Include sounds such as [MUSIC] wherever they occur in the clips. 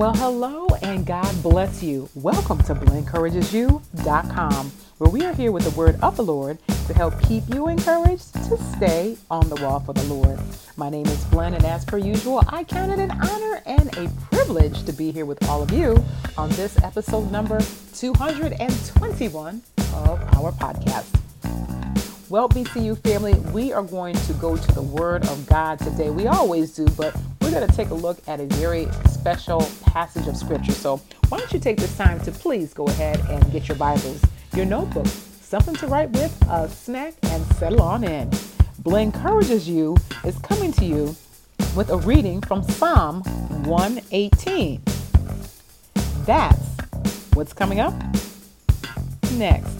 Well, hello and God bless you. Welcome to BlenEncouragesYou.com, where we are here with the word of the Lord to help keep you encouraged to stay on the wall for the Lord. My name is Blen, and as per usual, I count it an honor and a privilege to be here with all of you on this episode number 221 of our podcast. Well, BCU family, we are going to go to the Word of God today. We always do, but we're going to take a look at a very special passage of Scripture. So, why don't you take this time to please go ahead and get your Bibles, your notebook, something to write with, a snack, and settle on in. Blen Encourages You is coming to you with a reading from Psalm 118. That's what's coming up next.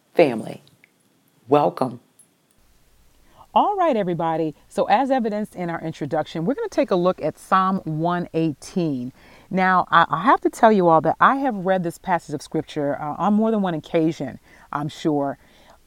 family. Welcome. All right, everybody. So, as evidenced in our introduction, we're going to take a look at Psalm 118. Now, I have to tell you all that I have read this passage of scripture uh, on more than one occasion, I'm sure.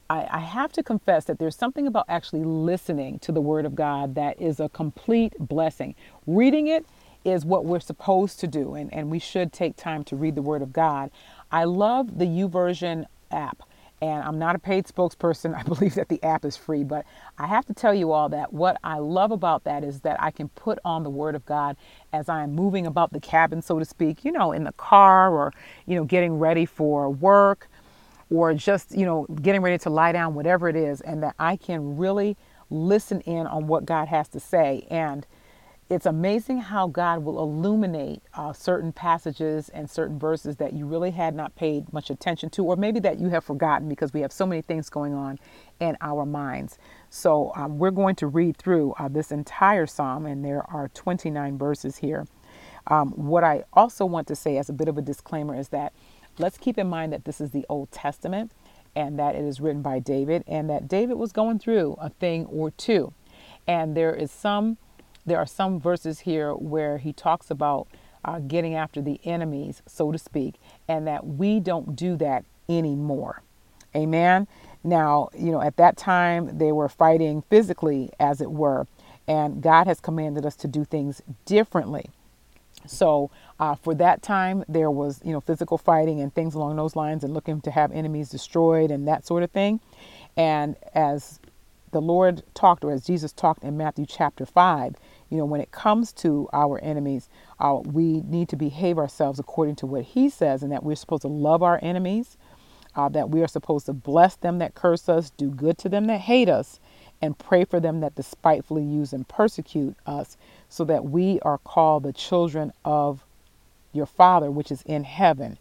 I, I, have to confess that there's something about actually listening to the Word of God that is a complete blessing. Reading it is what we're supposed to do, and, and we should take time to read the Word of God. I love the YouVersion app. And I'm not a paid spokesperson. [LAUGHS] I believe that the app is free, but I have to tell you all that what I love about that is that I can put on the Word of God as I'm moving about the cabin, so to speak, you know, in the car or, you know, getting ready for work or just, you know, getting ready to lie down, whatever it is, and that I can really listen in on what God has to say. And it's amazing how God will illuminate uh, certain passages and certain verses that you really had not paid much attention to, or maybe that you have forgotten because we have so many things going on in our minds. So, um, we're going to read through uh, this entire psalm, and there are 29 verses here. Um, what I also want to say as a bit of a disclaimer is that let's keep in mind that this is the Old Testament and that it is written by David, and that David was going through a thing or two. And there is some there are some verses here where he talks about uh, getting after the enemies, so to speak, and that we don't do that anymore. Amen. Now, you know, at that time they were fighting physically, as it were, and God has commanded us to do things differently. So, uh, for that time, there was, you know, physical fighting and things along those lines, and looking to have enemies destroyed and that sort of thing. And as the Lord talked, or as Jesus talked in Matthew chapter 5, you know, when it comes to our enemies, uh, we need to behave ourselves according to what He says, and that we're supposed to love our enemies, uh, that we are supposed to bless them that curse us, do good to them that hate us, and pray for them that despitefully use and persecute us, so that we are called the children of your Father, which is in heaven.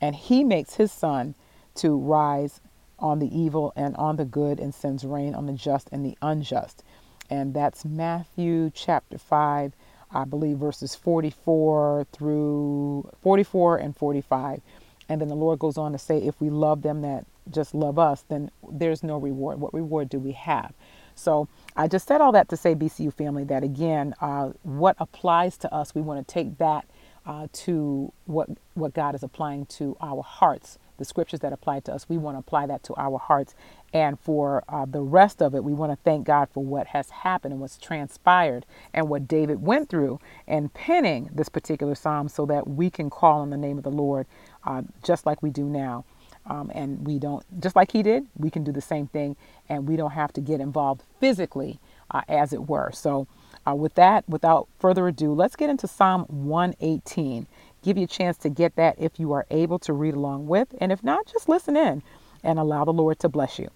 And He makes His sun to rise on the evil and on the good, and sends rain on the just and the unjust and that's Matthew chapter 5, I believe verses 44 through 44 and 45. And then the Lord goes on to say, if we love them that just love us, then there's no reward. What reward do we have? So I just said all that to say, BCU family, that again, uh, what applies to us, we want to take that uh, to what what God is applying to our hearts. The scriptures that apply to us, we want to apply that to our hearts and for uh, the rest of it, we want to thank God for what has happened and what's transpired and what David went through and penning this particular psalm so that we can call on the name of the Lord uh, just like we do now. Um, and we don't, just like he did, we can do the same thing and we don't have to get involved physically, uh, as it were. So, uh, with that, without further ado, let's get into Psalm 118. Give you a chance to get that if you are able to read along with. And if not, just listen in and allow the Lord to bless you.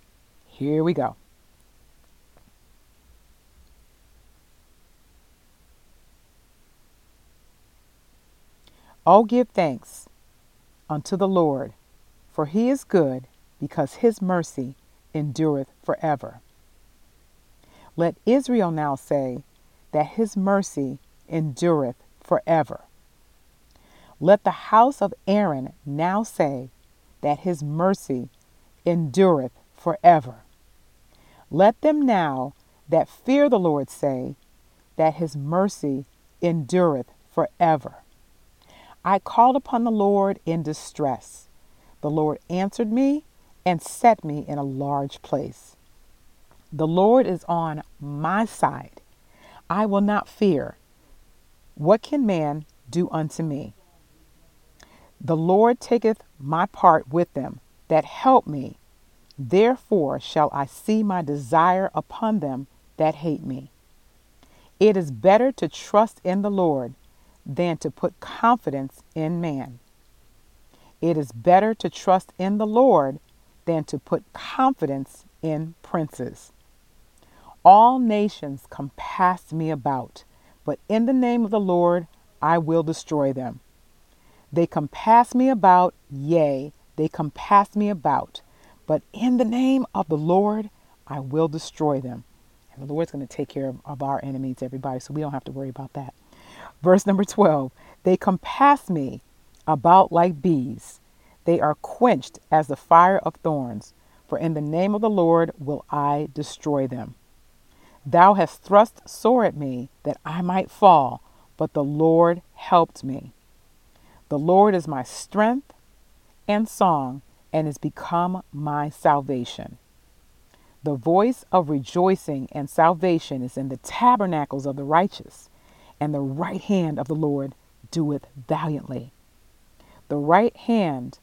Here we go. Oh, give thanks unto the Lord, for he is good, because his mercy endureth forever. Let Israel now say that his mercy endureth forever. Let the house of Aaron now say that his mercy endureth forever. Let them now that fear the Lord say that his mercy endureth forever. I called upon the Lord in distress. The Lord answered me and set me in a large place. The Lord is on my side. I will not fear. What can man do unto me? The Lord taketh my part with them that help me. Therefore shall I see my desire upon them that hate me. It is better to trust in the Lord than to put confidence in man. It is better to trust in the Lord than to put confidence in princes. All nations compass me about, but in the name of the Lord I will destroy them. They compass me about, yea, they compass me about, but in the name of the Lord I will destroy them. And the Lord's going to take care of, of our enemies, everybody, so we don't have to worry about that. Verse number 12 They compass me about like bees. They are quenched as the fire of thorns, for in the name of the Lord will I destroy them. Thou hast thrust sore at me that I might fall, but the Lord helped me. The Lord is my strength and song, and is become my salvation. The voice of rejoicing and salvation is in the tabernacles of the righteous and the right hand of the Lord doeth valiantly. The right hand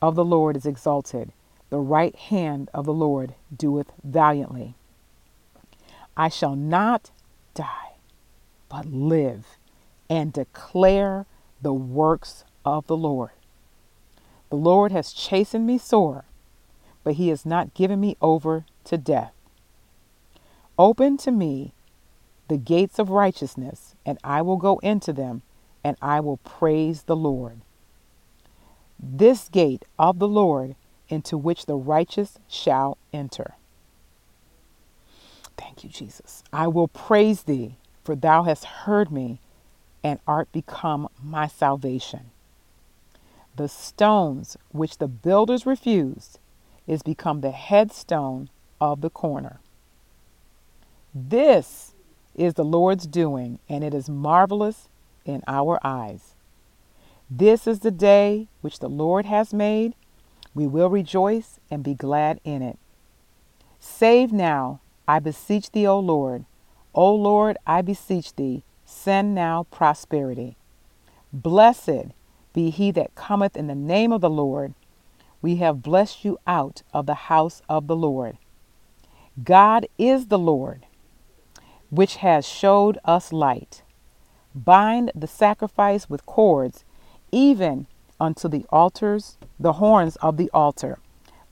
of the Lord is exalted, the right hand of the Lord doeth valiantly. I shall not die, but live and declare the works of the Lord. The Lord has chastened me sore, but he has not given me over to death. Open to me the gates of righteousness, and I will go into them, and I will praise the Lord. This gate of the Lord into which the righteous shall enter. Thank you, Jesus. I will praise thee, for thou hast heard me and art become my salvation. The stones which the builders refused is become the headstone of the corner. This is the Lord's doing, and it is marvelous in our eyes. This is the day which the Lord has made. We will rejoice and be glad in it. Save now, I beseech thee, O Lord. O Lord, I beseech thee, send now prosperity. Blessed be he that cometh in the name of the Lord. We have blessed you out of the house of the Lord. God is the Lord which has showed us light. Bind the sacrifice with cords, even unto the altars, the horns of the altar.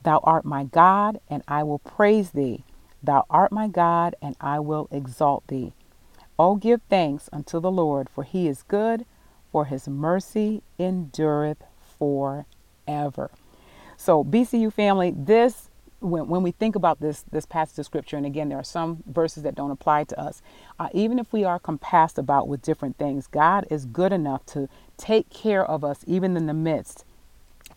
Thou art my God, and I will praise thee. Thou art my God, and I will exalt thee. O give thanks unto the Lord, for he is good, for his mercy endureth forever. So, BCU family, this when, when we think about this this passage of scripture and again there are some verses that don't apply to us uh, even if we are compassed about with different things god is good enough to take care of us even in the midst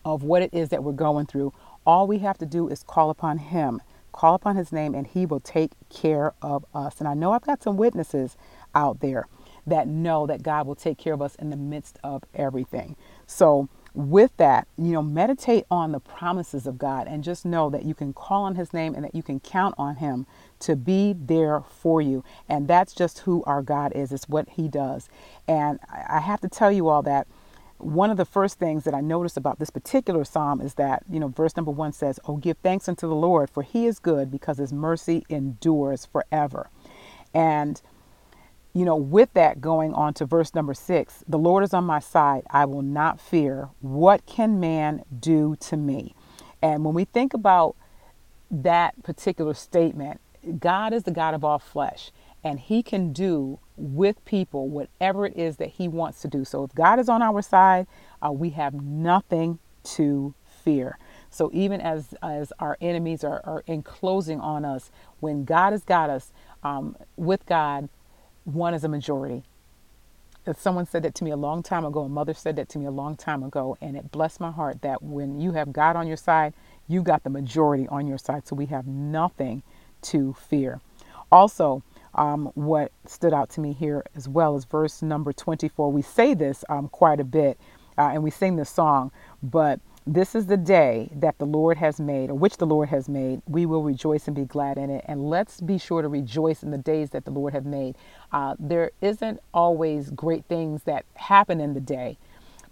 of what it is that we're going through. All we have to do is call upon him call upon his name and he will take care of us. And i know i've got some witnesses out there that know that god will take care of us in the midst of everything so with that, you know, meditate on the promises of God and just know that you can call on His name and that you can count on Him to be there for you. And that's just who our God is, it's what He does. And I have to tell you all that one of the first things that I noticed about this particular psalm is that, you know, verse number one says, Oh, give thanks unto the Lord, for he is good because his mercy endures forever. And, you know, with that going on to verse number six, the Lord is on my side. I will not fear. What can man do to me? And when we think about that particular statement, God is the God of all flesh, and he can do with people whatever it is that he wants to do. So if God is on our side, uh, we have nothing to fear. So even as as our enemies are, are enclosing on us, when God has got us um, with God, one is a majority. Someone said that to me a long time ago, a mother said that to me a long time ago, and it blessed my heart that when you have God on your side, you got the majority on your side. So we have nothing to fear. Also, um, what stood out to me here as well is verse number 24. We say this um, quite a bit uh, and we sing this song, but this is the day that the Lord has made, or which the Lord has made. We will rejoice and be glad in it. And let's be sure to rejoice in the days that the Lord have made. Uh, there isn't always great things that happen in the day,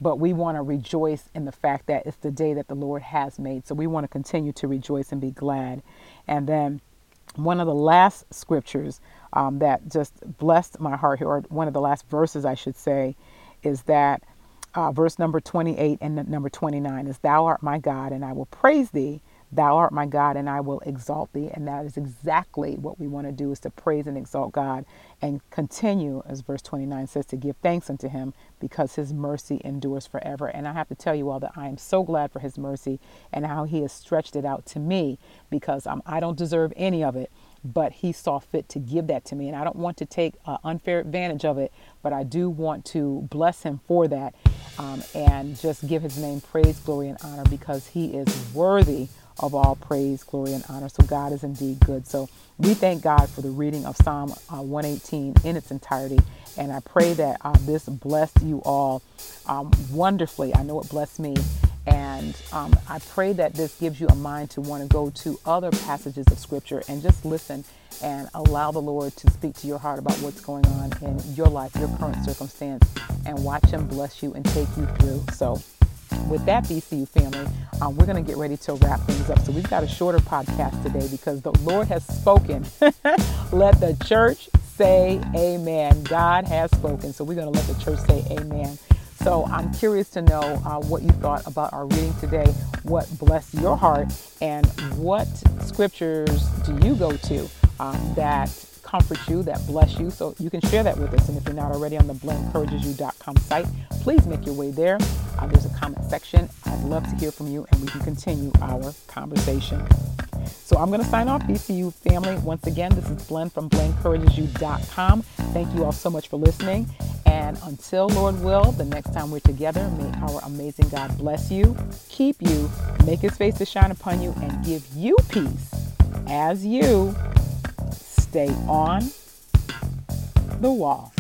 but we want to rejoice in the fact that it's the day that the Lord has made. So we want to continue to rejoice and be glad. And then one of the last scriptures um, that just blessed my heart here, or one of the last verses, I should say, is that uh, verse number 28 and number 29 is, Thou art my God, and I will praise thee Thou art my God, and I will exalt thee. And that is exactly what we want to do is to praise and exalt God and continue, as verse 29 says, to give thanks unto him because his mercy endures forever. And I have to tell you all that I am so glad for his mercy and how he has stretched it out to me because um, I don't deserve any of it but he saw fit to give that to me. And I don't want to take uh, unfair advantage of it, but I do want to bless him for that um, and just give his name praise, glory, and honor because he is worthy of all praise, glory, and honor. So God is indeed good. So we thank God for the reading of Psalm uh, 118 in its entirety. And I pray that uh, this blessed you all um, wonderfully. I know it blessed me. And um, I pray that this gives you a mind to want to go to other passages of Scripture and just listen and allow the Lord to speak to your heart about what's going on in your life, your current circumstance, and watch Him bless you and take you through. So, with that, BCU family, um, we're going to get ready to wrap things up. So we've got a shorter podcast today because the Lord has spoken. [LAUGHS] let the church say amen. God has spoken. So we're going to let the church say amen. So I'm curious to know uh, what you thought about our reading today, what blessed your heart, and what scriptures do you go to um, that comfort you, that bless you. So you can share that with us. And if you're not already on the blenencouragesyou.com site, please make your way there. Uh, there's a comment section. I'd love to hear from you and we can continue our conversation. So I'm going to sign off, BCU family. Once again, this is Blen from blenencouragesyou.com. Thank you all so much for listening. And until Lord will, the next time we're together, may our amazing God bless you, keep you, make his face to shine upon you, and give you peace as you stay on the wall.